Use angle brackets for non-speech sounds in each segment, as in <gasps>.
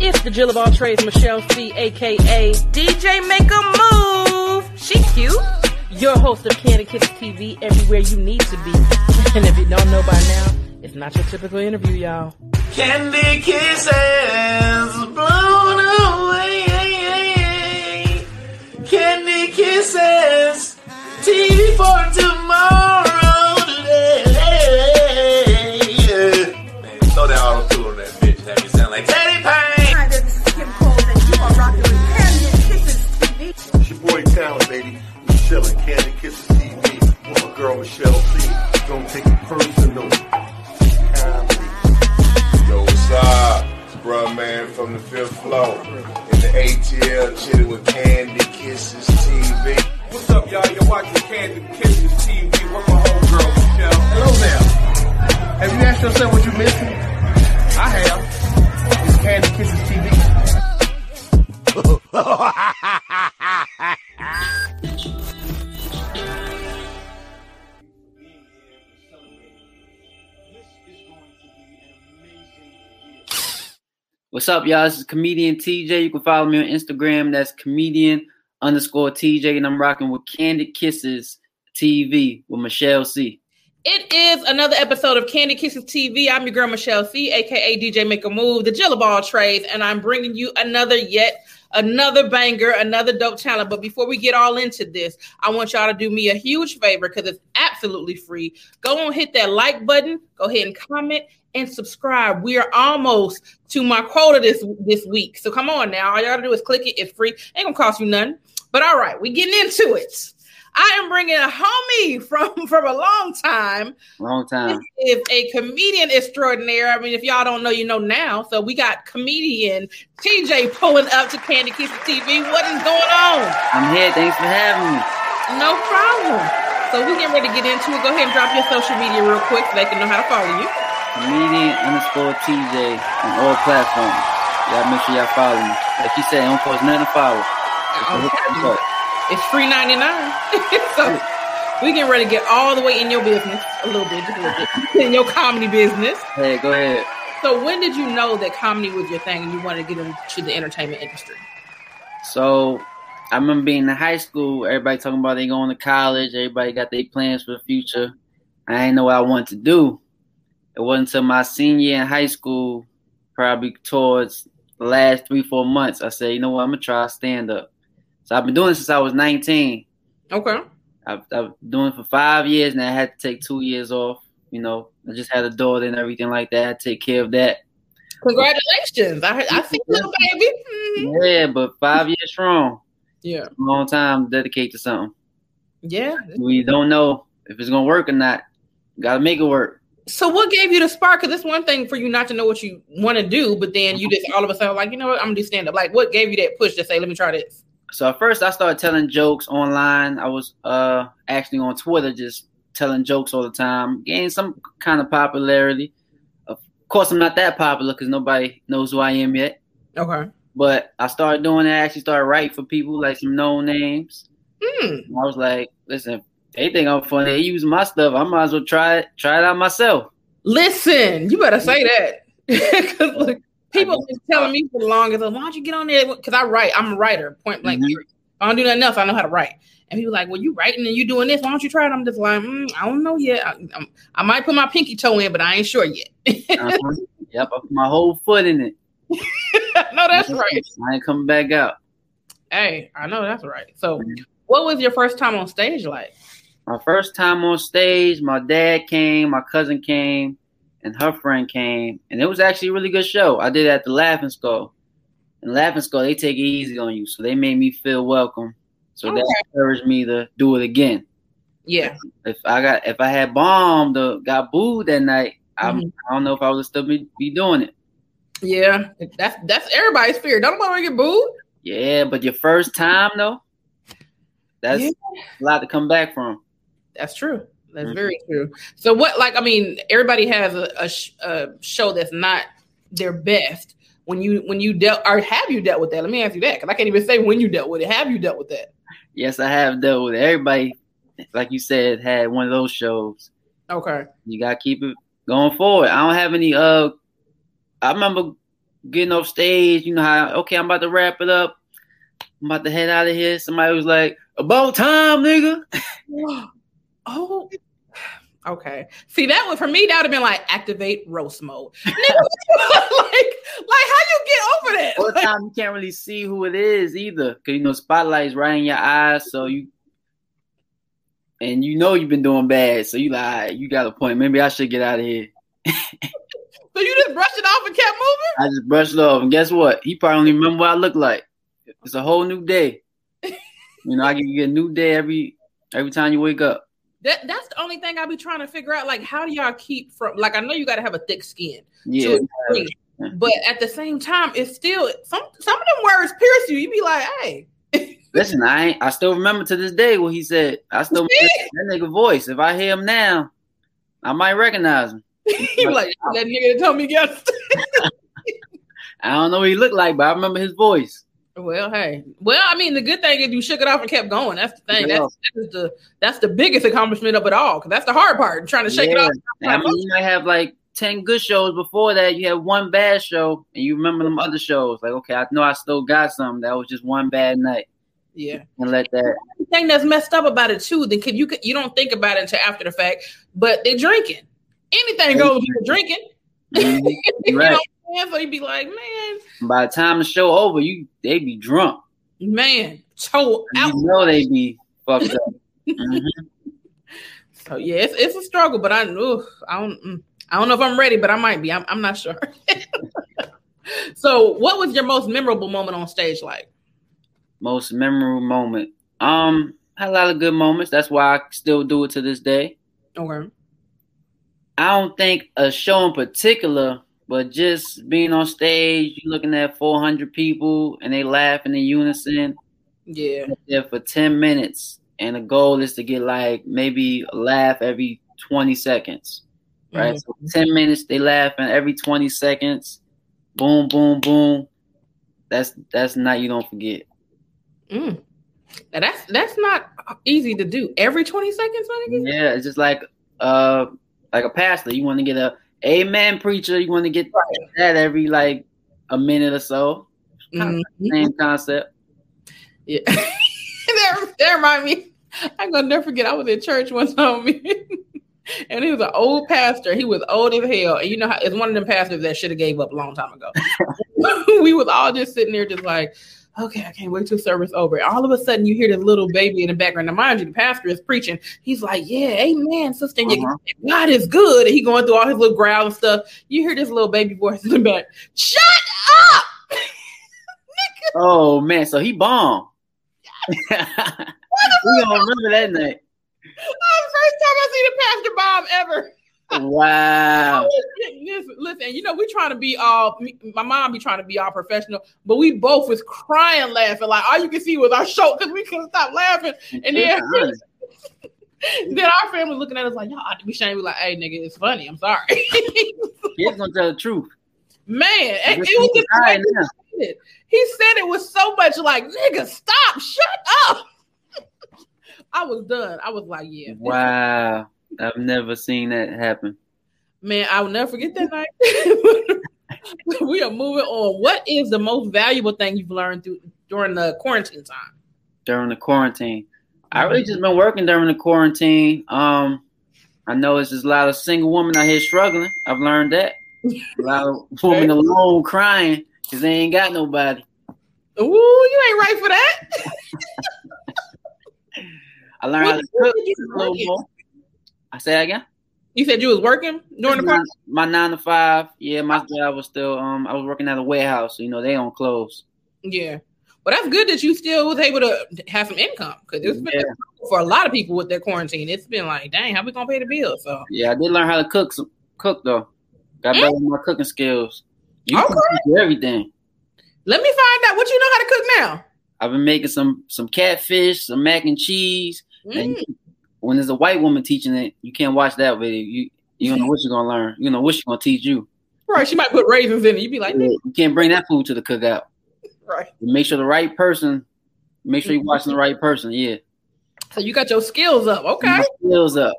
It's the Jill of all trades, Michelle C, aka DJ Make a Move. She cute. Your host of Candy Kisses TV, everywhere you need to be. And if you don't know by now, it's not your typical interview, y'all. Candy kisses blown away. Candy kisses. TV for tomorrow It's your boy Talent, baby. Michelle and Candy Kisses TV. With my girl Michelle C. Don't take it personal. Comedy. Yo, what's up? It's Bruh Man from the fifth floor. In the ATL, chilling with Candy Kisses TV. What's up, y'all? You're watching Candy Kisses TV with my homegirl, Michelle. Hello there. Have you asked yourself what you're missing? What's up, y'all? This is comedian TJ. You can follow me on Instagram. That's comedian underscore TJ, and I'm rocking with Candy Kisses TV with Michelle C. It is another episode of Candy Kisses TV. I'm your girl Michelle C, aka DJ Make a Move, the Jill of all trades, and I'm bringing you another yet another banger, another dope talent. But before we get all into this, I want y'all to do me a huge favor because it's absolutely free. Go on, hit that like button. Go ahead and comment and subscribe. We are almost to my quota this this week. So come on now. All you gotta do is click it. It's free. Ain't gonna cost you nothing. But all right, we getting into it. I am bringing a homie from <laughs> from a long time. Long time. Is a comedian extraordinaire. I mean, if y'all don't know, you know now. So we got comedian TJ pulling up to Candy Kisses TV. What is going on? I'm here. Thanks for having me. No problem. So we getting ready to get into it. Go ahead and drop your social media real quick so they can know how to follow you. Comedian underscore TJ on all platforms. Y'all make sure y'all follow me. Like you said, don't cost nothing to follow. Okay. It's free 99. <laughs> so we getting ready to get all the way in your business a little bit, just a little bit, <laughs> in your comedy business. Hey, go ahead. So when did you know that comedy was your thing and you wanted to get into the entertainment industry? So I remember being in high school, everybody talking about they going to college, everybody got their plans for the future. I didn't know what I wanted to do. It wasn't until my senior year in high school, probably towards the last three, four months, I said, you know what, I'm gonna try stand up. So I've been doing it since I was 19. Okay. I've, I've been doing it for five years and I had to take two years off. You know, I just had a daughter and everything like that. I to take care of that. Congratulations. I, I see little baby. Mhm. Yeah, but five years strong. Yeah. Long time to dedicate to something. Yeah. We don't know if it's gonna work or not. Gotta make it work. So what gave you the spark? Because it's one thing for you not to know what you want to do, but then you just all of a sudden like, you know what, I'm gonna do stand up. Like, what gave you that push to say, let me try this? So at first I started telling jokes online. I was uh actually on Twitter just telling jokes all the time, gained some kind of popularity. Of course I'm not that popular because nobody knows who I am yet. Okay. But I started doing that, I actually started writing for people like some known names. Hmm. I was like, listen, they think I'm funny, they use my stuff. I might as well try it, try it out myself. Listen, you better say that. <laughs> Because look, people been telling me for the longest, why don't you get on there? Because I write, I'm a writer, point blank. Mhm. I don't do nothing else. I know how to write. And people like, well, you writing and you doing this. Why don't you try it? I'm just like, mm, I don't know yet. I, I might put my pinky toe in, but I ain't sure yet. Uh-huh. <laughs> yep, I put my whole foot in it. <laughs> no, that's right. I ain't coming back out. Hey, I know that's right. So, what was your first time on stage like? My first time on stage, my dad came, my cousin came, and her friend came, and it was actually a really good show. I did it at the Laughing Skull. And Laughing Skull, they take it easy on you, so they made me feel welcome. So that encouraged me to do it again. Yeah. If I got if I had bombed or got booed that night, I'm, Mhm. I don't know if I would still be, be doing it. Yeah. That's that's everybody's fear. Don't nobody get booed. Yeah, but your first time though, that's Yeah. a lot to come back from. That's true. That's Mhm. very true. So what like I mean, everybody has a, a, sh- a show that's not their best. When you when you dealt or have you dealt with that? Let me ask you that because I can't even say when you dealt with it. Have you dealt with that? Yes, I have dealt with it. Everybody, like you said, had one of those shows. Okay. You gotta keep it going forward. I don't have any. Uh, I remember getting off stage, you know how okay, I'm about to wrap it up. I'm about to head out of here. Somebody was like, "About time, nigga." <gasps> Oh, okay. See that one for me, that would have been like activate roast mode. <laughs> <laughs> Like, like how you get over that? All Like, time you can't really see who it is either, cause you know spotlight's right in your eyes, so you and you know you've been doing bad, so you like "All right, you got a point. Maybe I should get out of here. <laughs> so you just brushed it off and kept moving? I just brushed it off, and guess what? He probably don't even remember what I look like. It's a whole new day. You know, I can get a new day every every time you wake up. That that's the only thing I be trying to figure out. Like, how do y'all keep from like I know you gotta have a thick skin. Yeah, but at the same time, it's still some some of them words pierce you. You be like, hey, <laughs> Listen, I ain't, I still remember to this day what he said. I still <laughs> remember that nigga voice. If I hear him now, I might recognize him. <laughs> be like that nigga that told me yes. I don't know what he looked like, but I remember his voice. Well, hey. Well, I mean, the good thing is you shook it off and kept going. That's the thing. Yeah. That's, that's the that's the biggest accomplishment of it all. Because that's the hard part, trying to shake it off. I mean, you might have like ten good shows before that. You had one bad show, and you remember them other shows. Like, okay, I know I still got some. That was just one bad night, Yeah. and let that. The thing that's messed up about it too, then can you you don't think about it until after the fact, but they're drinking. Anything goes when you're drinking. <laughs> Mhm. you Right. know what I'm saying? So you'd be like, man, By the time the show over, you they be drunk. man, toe out. You know they be fucked up. Mhm. <laughs> So yeah, it's, it's a struggle, but I ooh, I don't mm, I don't know if I'm ready, but I might be. I'm I'm not sure. <laughs> so, what was your most memorable moment on stage like? Most memorable moment. Um, had a lot of good moments. That's why I still do it to this day. Okay. I don't think a show in particular, but just being on stage, you looking at 400 people and they laughing in unison Yeah. there for 10 minutes. And the goal is to get like maybe a laugh every 20 seconds, right? Mhm. So 10 minutes, they laughing every 20 seconds. Boom, boom, boom. That's that's not you don't forget. Mm. Now that's that's not easy to do. Every 20 seconds, my nigga? Yeah, it's just like uh like a pastor. You want to get a amen preacher. You want to get that every like a minute or so. Mhm. Same concept. Yeah. <laughs> that, that remind me. I'm gonna never forget. I was in church one time, <laughs> and he was an old pastor. He was old as hell, and you know, how, it's one of them pastors that should have gave up a long time ago. <laughs> we was all just sitting there, just like, okay, I can't wait till service over. All of a sudden, you hear this little baby in the background. Now, mind you, the pastor is preaching. He's like, "Yeah, Amen, sister. Uh-huh. God is good." And he going through all his little growl and stuff. You hear this little baby voice in the back. Shut up! <laughs> Oh man, so he bombed. <laughs> we gonna remember that night. Oh, <laughs> first time I see the pastor bomb ever. Wow. <laughs> Listen, listen, you know, we trying to be all my mom be trying to be all professional, but we both was crying laughing. Like all you can see was our show because we couldn't stop laughing. And then, <laughs> then our family looking at us like, y'all ought to be ashamed. We like, hey nigga, it's funny. I'm sorry. He's gonna tell the truth. Man, it, was just he said it. He said it was so much like, nigga, stop, shut up. <laughs> I was done. I was like, yeah. Wow. I've never seen that happen. Man, I will never forget that night. <laughs> we are moving on. What is the most valuable thing you've learned through during the quarantine time? during the quarantine. I really just been working during the quarantine. Um, I know it's just a lot of single women out here struggling. I've learned that. A lot of <laughs> women alone crying because they ain't got nobody. Ooh, you ain't right for that. <laughs> I learned how to cook what a little more. I say again. You said you was working during the my, my nine to five. Yeah, my job was still. Um, I was working at a warehouse. So, you know, they don't close. Yeah. Well, that's good that you still was able to have some income because it's been Yeah. for a lot of people with their quarantine. It's been like, dang, how we gonna pay the bills? So Yeah, I did learn how to cook. Some, cook though. Got better with my cooking skills. You Okay. can do everything. let me find out what you know how to cook now. I've been making some some catfish, some mac and cheese. And Mm. When there's a white woman teaching it, you can't watch that video. You you don't know what you're gonna learn. You don't know what she's gonna teach you. Right, she might put raisins in it. You'd be like, You can't bring that food to the cookout. right. Make sure the right person. Make sure you're mm-hmm. watching the right person. Yeah, So you got your skills up. Okay. Skills up.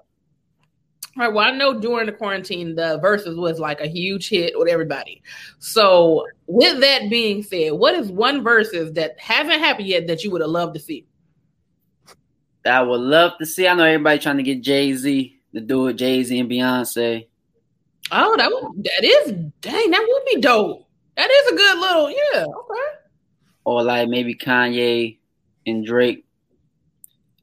All right. Well, I know during the quarantine, the Verzuz was like a huge hit with everybody. So, with that being said, what is one Verzuz that hasn't happened yet that you would have loved to see? That I would love to see. I know everybody trying to get Jay Z to do it, Jay Z and Beyonce. Oh, that would, that is dang, that would be dope. That is a good little yeah. Okay. Or like maybe Kanye and Drake.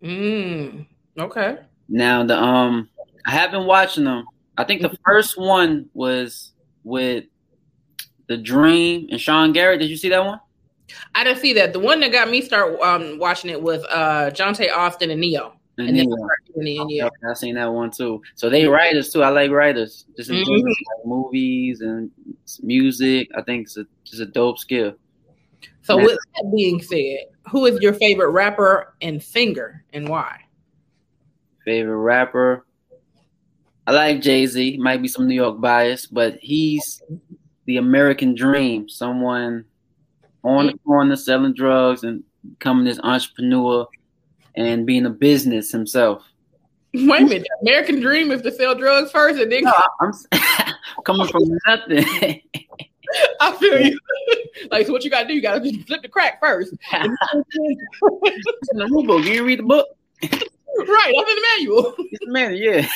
Mm, okay. Now the um I have been watching them. I think the first one was with the Dream and Sean Garrett. Did you see that one? I didn't see that. The one that got me start um watching it was uh Johntá Austin and Ne-Yo. And And then Ne-Yo. then, yeah. I seen that one too. So they writers too. I like writers. Just in Mhm. general, like movies and music. I think it's a, just a dope skill. So with that being said, who is your favorite rapper and singer and why? Favorite rapper. I like Jay Z. Might be some New York bias, but he's the American dream. Someone on the corner selling drugs and becoming this entrepreneur and being a business himself. Wait a minute. American Dream is to sell drugs first and then No, I'm <laughs> coming from nothing. <laughs> I feel you. <laughs> like so what you gotta do, you gotta just flip the crack first. It's in the rule book. You didn't read the book. Right. I'm in the manual. It's a man, yeah.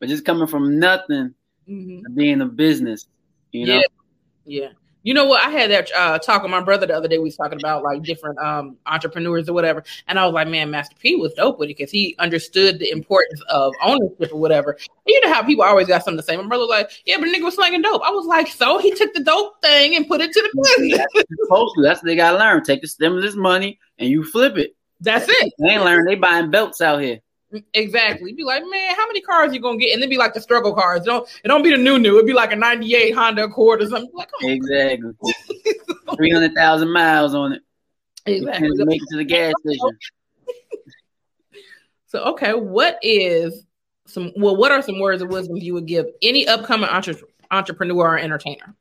but just coming from nothing Mhm. being a business, you know. Yeah. Yeah. You know what? I had that uh, talk with my brother the other day. We was talking about like different um, entrepreneurs or whatever, and I was like, "Man, Master P was dope with it because he understood the importance of ownership or whatever." And you know how people always got something to say. My brother was like, "Yeah, but nigga was slanging dope." I was like, "So he took the dope thing and put it to the business." That's what they gotta learn. Take the stimulus money and you flip it. That's it. They ain't learn. They buying belts out here. Exactly. Be like, man, how many cars you gonna get? And then be like the struggle cars. Don't it don't be the new new. It'd be like a '98 Honda Accord or something. Like. Exactly. <laughs> Three hundred thousand miles on it. Exactly. make it to the gas station. <laughs> So, okay, what is some? Well, what are some words of wisdom you would give any upcoming entre- entrepreneur or entertainer?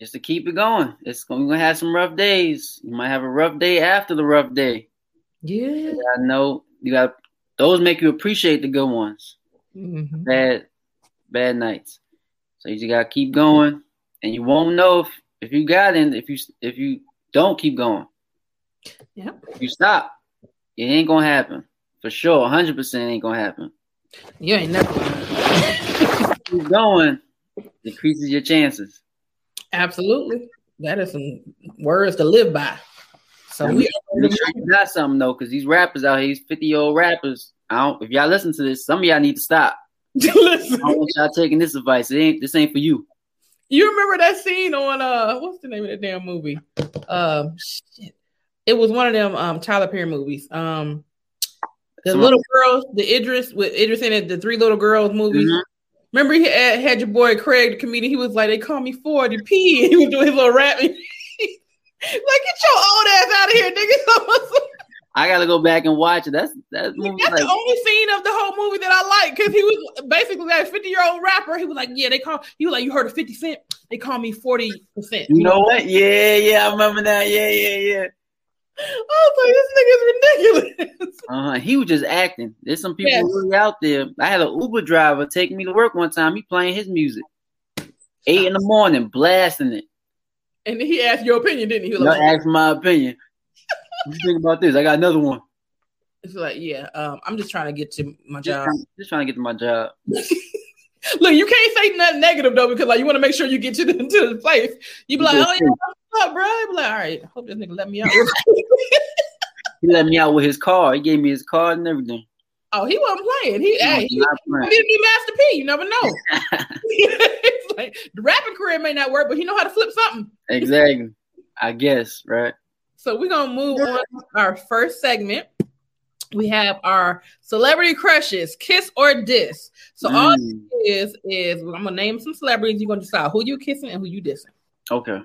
Just to keep it going. It's gonna, gonna have some rough days. You might have a rough day after the rough day. Yeah. I know you got those make you appreciate the good ones. Mhm. Bad, bad nights. So you just gotta keep going, and you won't know if if you got in if you if you don't keep going. Yep. If you stop, it ain't gonna happen for sure. Hundred percent ain't gonna happen. You ain't never. Keep going, decreases your chances. Absolutely. That is some words to live by. So we Make sure you got something though, because these rappers out here, these fifty year old rappers. I don't. If y'all listen to this, some of y'all need to stop. <laughs> I don't want y'all taking this advice. It ain't. This ain't for you. You remember that scene on uh what's the name of that damn movie? Um shit. It was one of them um Tyler Perry movies. Um the little girls, the Idris with Idris in it, the three little girls movies. Mhm. Remember he had, had your boy Craig, the comedian, he was like, they call me 40 P. And <laughs> he was doing his little rap. <laughs> like, get your old ass out of here, nigga. <laughs> I gotta go back and watch it. That's that movie. That's Like, the only scene of the whole movie that I like because he was basically that 50 year old rapper. He was like, Yeah, they call he was like, You heard of 50 Cent? They call me 40%. you know what? Yeah, yeah. I remember that. Yeah, yeah, yeah. I was like, this nigga's ridiculous. <laughs> Uh. He was just acting. There's some people Yes. really out there. I had an Uber driver take me to work one time. He playing his music, eight in the morning, blasting it. And he asked your opinion, didn't he? He like, ask my opinion. What you think about this? I got another one. It's like, yeah, um, I'm just trying to get to my Just, job. trying, just trying to get to my job. <laughs> Look, you can't say nothing negative though, because like you want to make sure you get to the <laughs> to the place. You be like, oh yeah, what's up, bro? You be like, all right, I hope this nigga let me out. <laughs> He let me out with his car. He gave me his card and everything. oh, he wasn't playing. He, hey, he, Not he didn't do Master P. You never know. Like the rapping career may not work, but he know how to flip something. exactly. I guess, right? So we're gonna move on to our first segment. We have our celebrity crushes, kiss or diss. So all Mm, it is is I'm gonna name some celebrities. You're gonna decide who you kissing and who you dissing. okay.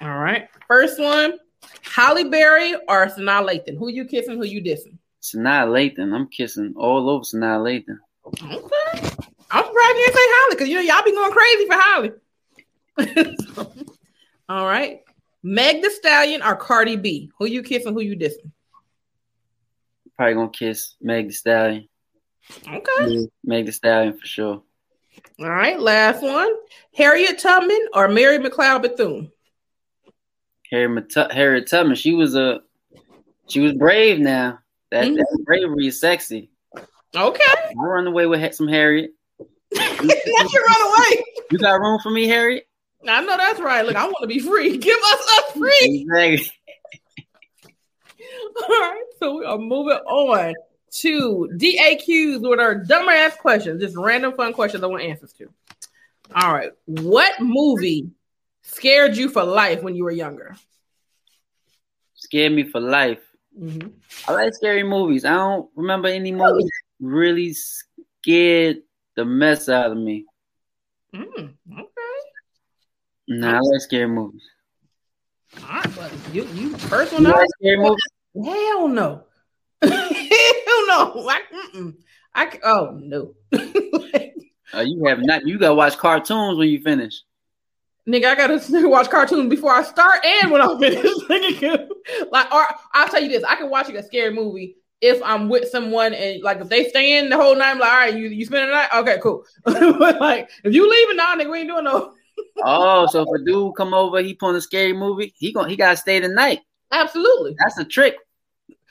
All right. First one, Halle Berry or Sanaa Lathan. Who you kissing? Who you dissing? Sanaa Lathan. I'm kissing all over Sanaa Lathan. Okay. I'm surprised you didn't say Halle because you know y'all be going crazy for Halle. <laughs> All right. Meg the Stallion or Cardi B? Who you kissing? Who you dissing? Probably gonna kiss Meg the Stallion. Okay. Meg the Stallion for sure. All right. Last one. Harriet Tubman or Mary McLeod Bethune? Harriet, Harriet Tubman, she was a she was brave now. That, Mhm. that bravery is sexy. Okay. I run away with some Harriet. Let you <laughs> run away. You got room for me, Harriet? I know that's right. Look, I want to be free. <laughs> Give us us free. Exactly. <laughs> All right. So we are moving on to DAQs with our dumber ass questions, just random fun questions I want answers to. All right. What movie scared you for life when you were younger? Scared me for life. Mm-hmm. I like scary movies. I don't remember any movies really scared the mess out of me. Mm, okay. Nah, I like scary movies. All right, buddy. You you one You like scary movies? Hell no. <laughs> Hell no. I, mm-mm. I oh no. Uh, <laughs> you have not. You gotta watch cartoons when you finish. Nigga, I gotta <laughs> watch cartoons before I start and when I'm finished. Like, or I'll tell you this: I can watch a scary movie if I'm with someone and like if they stay in the whole night. I'm like, all right, you you spend the night, okay, cool. <laughs> but like, if you leaving now, nigga, we ain't doing no. <laughs> Oh, so if a dude come over, he put a scary movie, he going he gotta stay the night. Absolutely. That's a trick.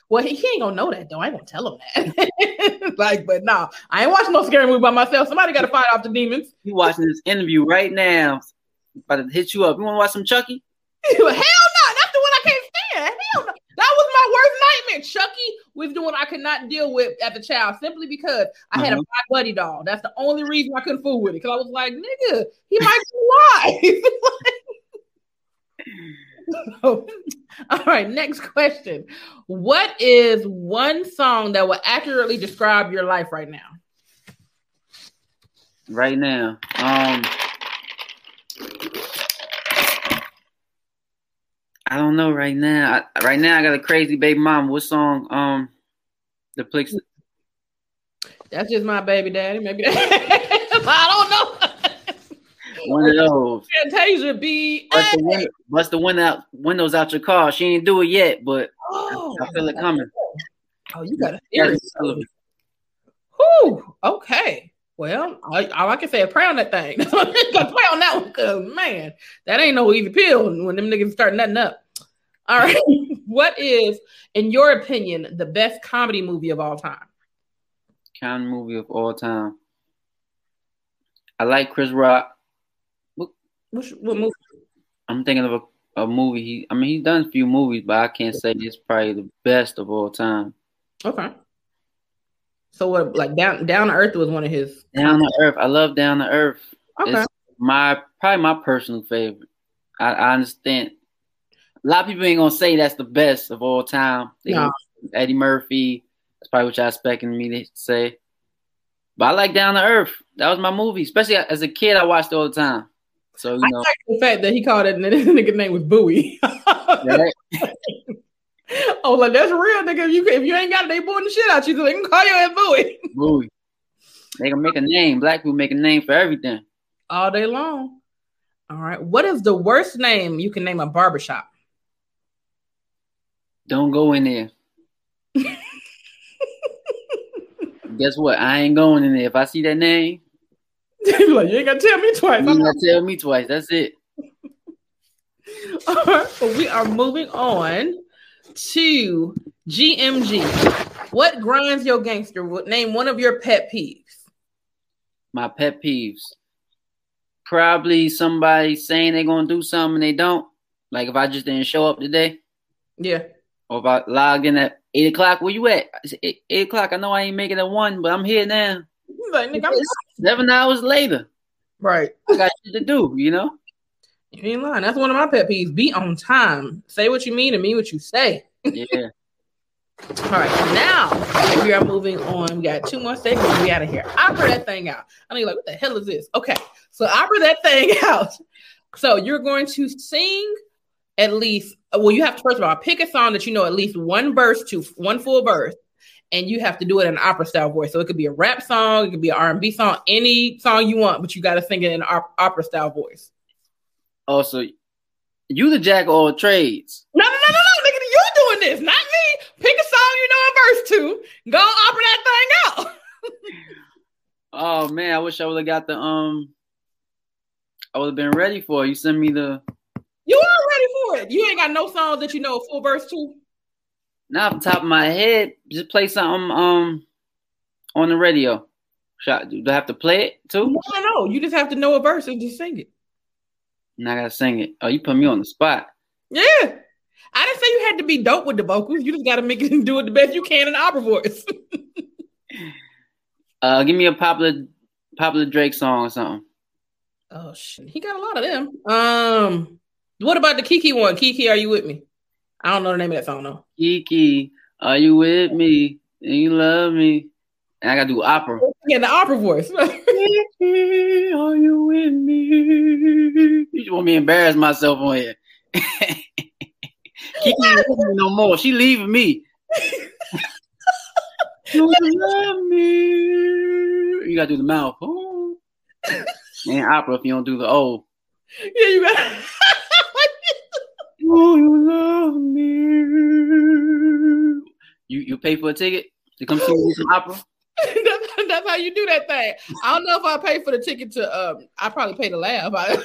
Well, he, he ain't gonna know that though. I ain't gonna tell him that. <laughs> like, but nah, I ain't watching no scary movie by myself. Somebody got to fight off the demons. He watching this interview right now. About to hit you up. You want to watch some Chucky? Hell no, that's the one I can't stand. Hell no. That was my worst nightmare. Chucky was doing I could not deal with as a child simply because I had a Mhm. black buddy doll. That's the only reason I couldn't fool with it. Because I was like, nigga, he might be alive. <laughs> So, <laughs> all right, next question. What is one song that will accurately describe your life right now? Right now. Um I don't know right now. I, right now I got a crazy baby mom. What song? Um the Plix That's just my baby daddy. Maybe <laughs> I don't know. one of those. <laughs> Fantasia be Bust the, window, bust the window out, windows out your car. She ain't do it yet, but oh, I feel it coming. oh, you got to it's- Whew, okay. Well, I, all I can say is pray on that thing. <laughs> Pray on that one, because man, that ain't no easy pill when them niggas start nutting up. All right. <laughs> what is, in your opinion, the best comedy movie of all time? Comedy movie of all time. I like Chris Rock. Which, what movie? I'm thinking of a, a movie. He, I mean, he's done a few movies, but I can't say it's probably the best of all time. Okay. So what like down down to earth was one of his Down to Earth. I love Down to Earth. Okay. It's my probably my personal favorite. I, I understand. A lot of people ain't gonna say that's the best of all time. They No. Eddie Murphy. That's probably what y'all expecting me to say. But I like Down to Earth. That was my movie, especially as a kid. I watched all the time. So you I know, like the fact that he called it and <laughs> nigga name was Bowie. right? <laughs> Was like, that's real, nigga. If you if you ain't got it, they booing the shit out you, so they can call your ass Bowie movie. They can make a name. Black people make a name for everything. all day long. All right. What is the worst name you can name a barbershop? Don't go in there. Guess what? I ain't going in there. If I see that name, <laughs> You like, you ain't gotta tell me twice. you gotta tell me twice. That's it. <laughs> All right. So we are moving on to GMG. What grinds your gangster? Would name one of your pet peeves. My pet peeves. Probably somebody saying they're gonna do something and they don't. Like if I just didn't show up today, Yeah. or if I logged in at eight o'clock, where you at? Eight, eight o'clock. I know I ain't making it at one, but I'm here now. Like, nigga, I'm Seven hours later, right. I got shit to do. You know. You ain't lying. That's one of my pet peeves. Be on time. Say what you mean and mean what you say. Yeah. <laughs> All right, now we are moving on. We got two more segments. We out of here. Opera that thing out. I know you're like, what the hell is this? Okay, so opera that thing <laughs> out. So you're going to sing at least. Well, you have to first of all pick a song that you know at least one verse to one full verse, and you have to do it in an opera style voice. So it could be a rap song, it could be an R&B song, any song you want, but you got to sing it in an op- opera style voice. Also, you the jack of all trades. No, no, no, no, no, nigga, you doing this, not me. Pick a song you know a verse to. Go opera that thing out. <laughs> Oh man, I wish I would have got the um. I would have been ready for it. You send me the. You are ready for it. You ain't got no songs that you know a full verse to. Not off the top of my head. Just play something um on the radio. Shot. Do I have to play it too? No, no, no. You just have to know a verse and just sing it. And I gotta sing it. Oh, you put me on the spot. Yeah. I didn't say you had to be dope with the vocals. You just got to make it and <laughs> do it the best you can in opera voice. <laughs> Uh, give me a popular popular Drake song or something. oh shit, he got a lot of them. Um, what about the Kiki one? Kiki, are you with me? I don't know the name of that song though. Kiki, are you with me? Do you love me? And I gotta do opera. Yeah, the opera voice. <laughs> Kiki, are you with me? You just want me to embarrass myself on here. <laughs> With me no more. She leaving me. <laughs> you love me. You gotta do the mouth. Ooh. And opera if you don't do the O. yeah, you got. Oh, you love me. You you pay for a ticket to come see me do some opera? <laughs> how you do that thing. I don't know if I pay for the ticket to. Um, I probably pay to laugh. <laughs>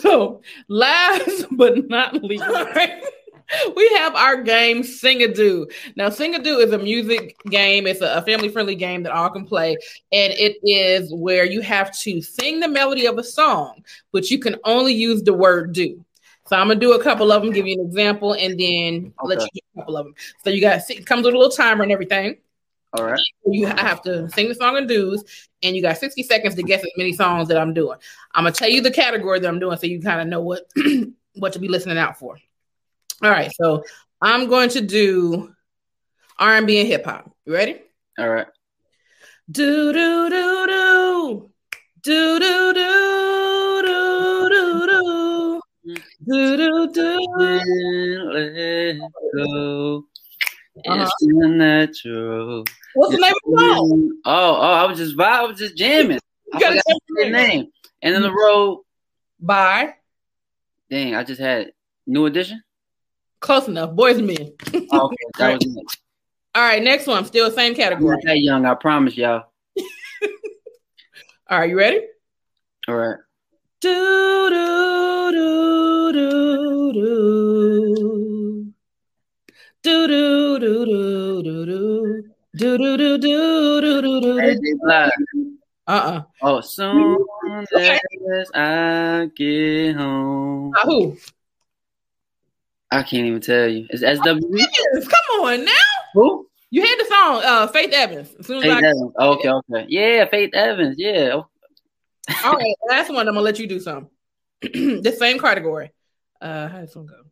so, last <laughs> but not least, <laughs> we have our game Singadoo. Now, Singadoo is a music game. It's a, family-friendly game that all can play, and it is where you have to sing the melody of a song, but you can only use the word "do." So I'm gonna do a couple of them, give you an example, and then I'll let you do a couple of them. So you got it comes with a little timer and everything. All right. You have to sing the song in dues, and you got 60 seconds to guess as many songs that I'm doing. I'm gonna tell you the category that I'm doing, so you kind of know what <clears throat> what to be listening out for. All right, so I'm going to do R&B and hip hop. You ready? All right. Do do do do do do do do do do do do do. Let go. Uh-huh. It's unnatural. What's the name of the song? Oh, oh, I was just vibe, I was just jamming. I You gotta forgot the name. And then the road. Bye. Dang, I just had new edition. Close enough. Boys and men. Oh, okay, that <laughs> was it. All right, next one. Still same category. that young, I promise y'all. <laughs> All right, you ready? All right. Do do do do do do do do do do do do do do do do do do. Uh-uh. Oh, soon as I get home. Uh, who? I can't even tell you. It's SWV? Yes, come on now. Who? You had the song, uh, Faith Evans. As soon as I, Evans. Okay, okay. Yeah, Faith Evans. Yeah. all right, last one. I'm gonna let you do some. the same category. Uh, how does this one go?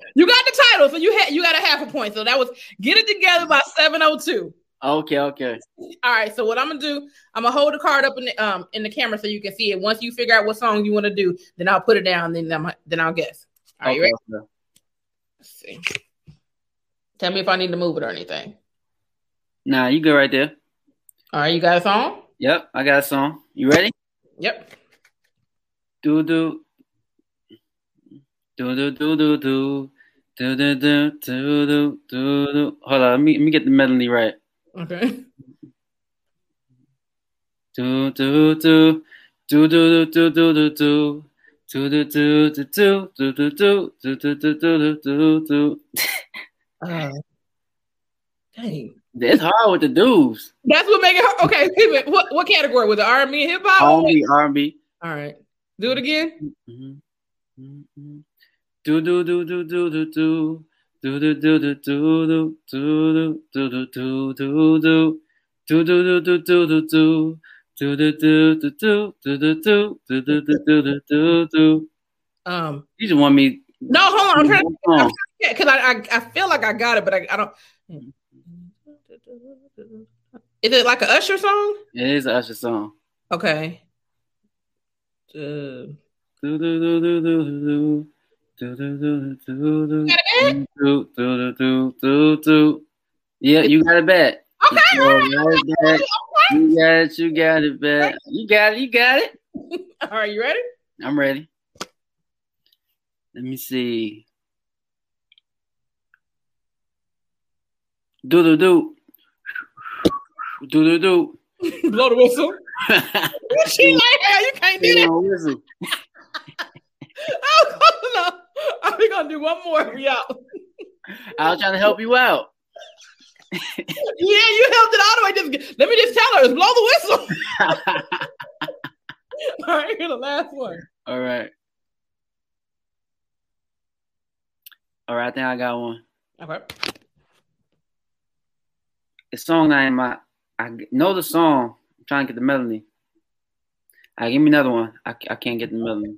You got the title, so you had you got a half a point. So that was get it together by seven oh two. Okay, okay. All right. So what I'm gonna do? I'm gonna hold the card up in the um in the camera so you can see it. Once you figure out what song you want to do, then I'll put it down. Then I'm, then I'll guess. All right, you ready? okay. Let's see. Tell me if I need to move it or anything. Nah, you good right there. All right, you got a song? Yep, I got a song. You ready? Yep. Do do do do do do do do do do do do do do. Hold on, let me let me get the melody right. Okay. Do do do do do do do do do. Do do do do do do do do do do do do do do. Uh, dang. It's hard with the dudes. That's what make it hard. Okay. What what category was it? R and B and hip hop? R&B, R&B. All right. Do it again. Do do do do do do do. Do do do do do do do do do do do do. Do do do do do do do. Do do do do do do do do do do do do do do. Um. You just want me No, hold on. I'm trying to Oh, because I, I I feel like I got it, but I, I don't. Is it like a Usher song? It is an Usher song. Okay. Uh, Do, do, do, do, do, do, <laughs> Yeah, you got it back. Okay, You all right, got it back. You got it. You got it back. You got it. You got it. <laughs> all right, you ready? I'm ready. Let me see. Do do do. Do do do. <laughs> Blow the whistle. she like hell, you can't do that. Oh, no. I'm gonna do one more y'all. I was trying to help you out. <laughs> Yeah, you helped it all the way. Just let me just tell her, it's blow the whistle. <laughs> <laughs> All right, here's the last one. All right. All right, I think I got one. Okay. The song I am I, I know the song. I'm trying to get the melody. I give me another one. I, I can't get the melody.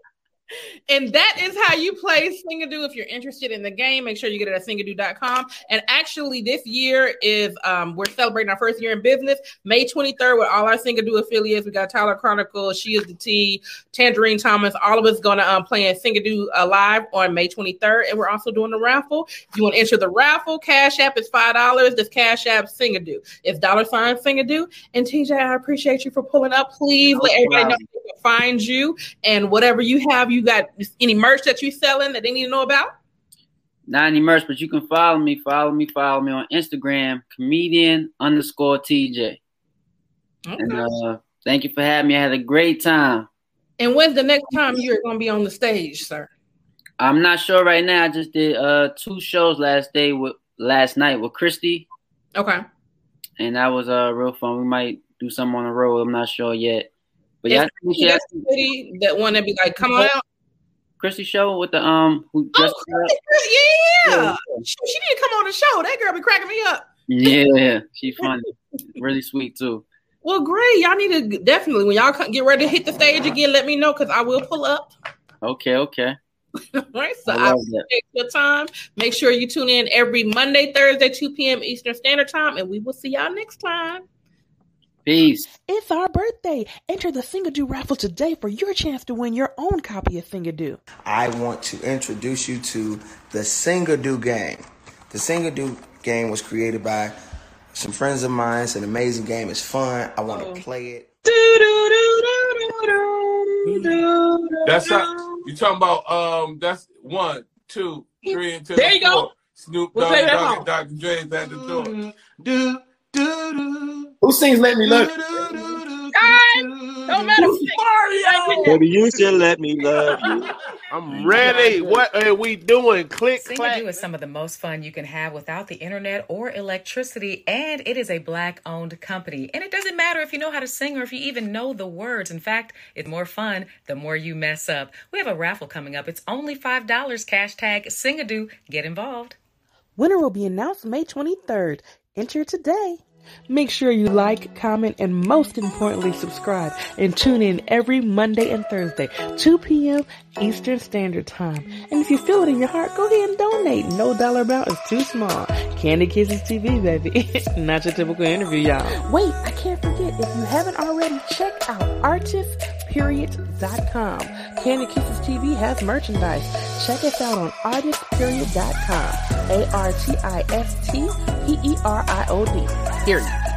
And that is how you play Singadoo. If you're interested in the game, make sure you get it at singadoo.com. And actually, this year is um, we're celebrating our first year in business. May 23rd with all our Singadoo affiliates. We got Tyler Chronicle, She is the T, Tangerine Thomas. All of us going to um, play in Singadoo uh, live on May 23rd. And we're also doing the raffle. If you want to enter the raffle, Cash App is $5. This Cash App Singadoo. It's dollar sign Singadoo. And TJ, I appreciate you for pulling up. Please let everybody know find you and whatever you have. You got any merch that you selling that they need to know about? Not any merch, but you can follow me. Follow me. Follow me on Instagram, comedian underscore TJ. And uh, thank you for having me. I had a great time. And when's the next time you're going to be on the stage, sir? I'm not sure right now. I just did uh two shows last day with last night with Christy, Okay. and that was uh real fun. We might do something on the road. I'm not sure yet. But yeah, I that one that be like, come on out? Christy show with the um who Oh, just yeah. She, she need to come on the show. That girl be cracking me up. yeah, she funny, really sweet too. Well, great. Y'all need to definitely, when y'all get ready to hit the stage again, let me know because I will pull up. Okay, okay. <laughs> All right. So I I love will that. take your time. Make sure you tune in every Monday, Thursday, 2 p.m. Eastern Standard Time, and we will see y'all next time. Peace. It's our birthday. Enter the Singadoo raffle today for your chance to win your own copy of Singadoo. I want to introduce you to the Singadoo game. The Singadoo game was created by some friends of mine. It's an amazing game. It's fun. I want to play it. That's how you talking about. Um, that's one, two, three, and two. There you go. four. Snoop We'll Dogg, play Dogg. Dr. Dre's at the door. Do, do, do. Who sings Let Me Love? Don't matter. Mario. Baby, you should let me love you. I'm ready. What are we doing? Click, clack. Singadoo is some of the most fun you can have without the internet or electricity, and it is a black owned company. And it doesn't matter if you know how to sing or if you even know the words. In fact, it's more fun the more you mess up. We have a raffle coming up. It's only $5. Cash tag Singadoo. Get involved. Winner will be announced May 23rd. Enter today. Make sure you like, comment, and most importantly, subscribe and tune in every Monday and Thursday, 2 p.m. Eastern Standard Time. And if you feel it in your heart, go ahead and donate. No dollar amount is too small. Candy Kisses TV, baby. <laughs> Not your typical interview, y'all. Wait, I can't forget, if you haven't already, check out artistperiod.com. Candy Kisses TV has merchandise. Check us out on artistperiod.com. A-R-T-I-S-T-P-E-R-I-O-D. Period.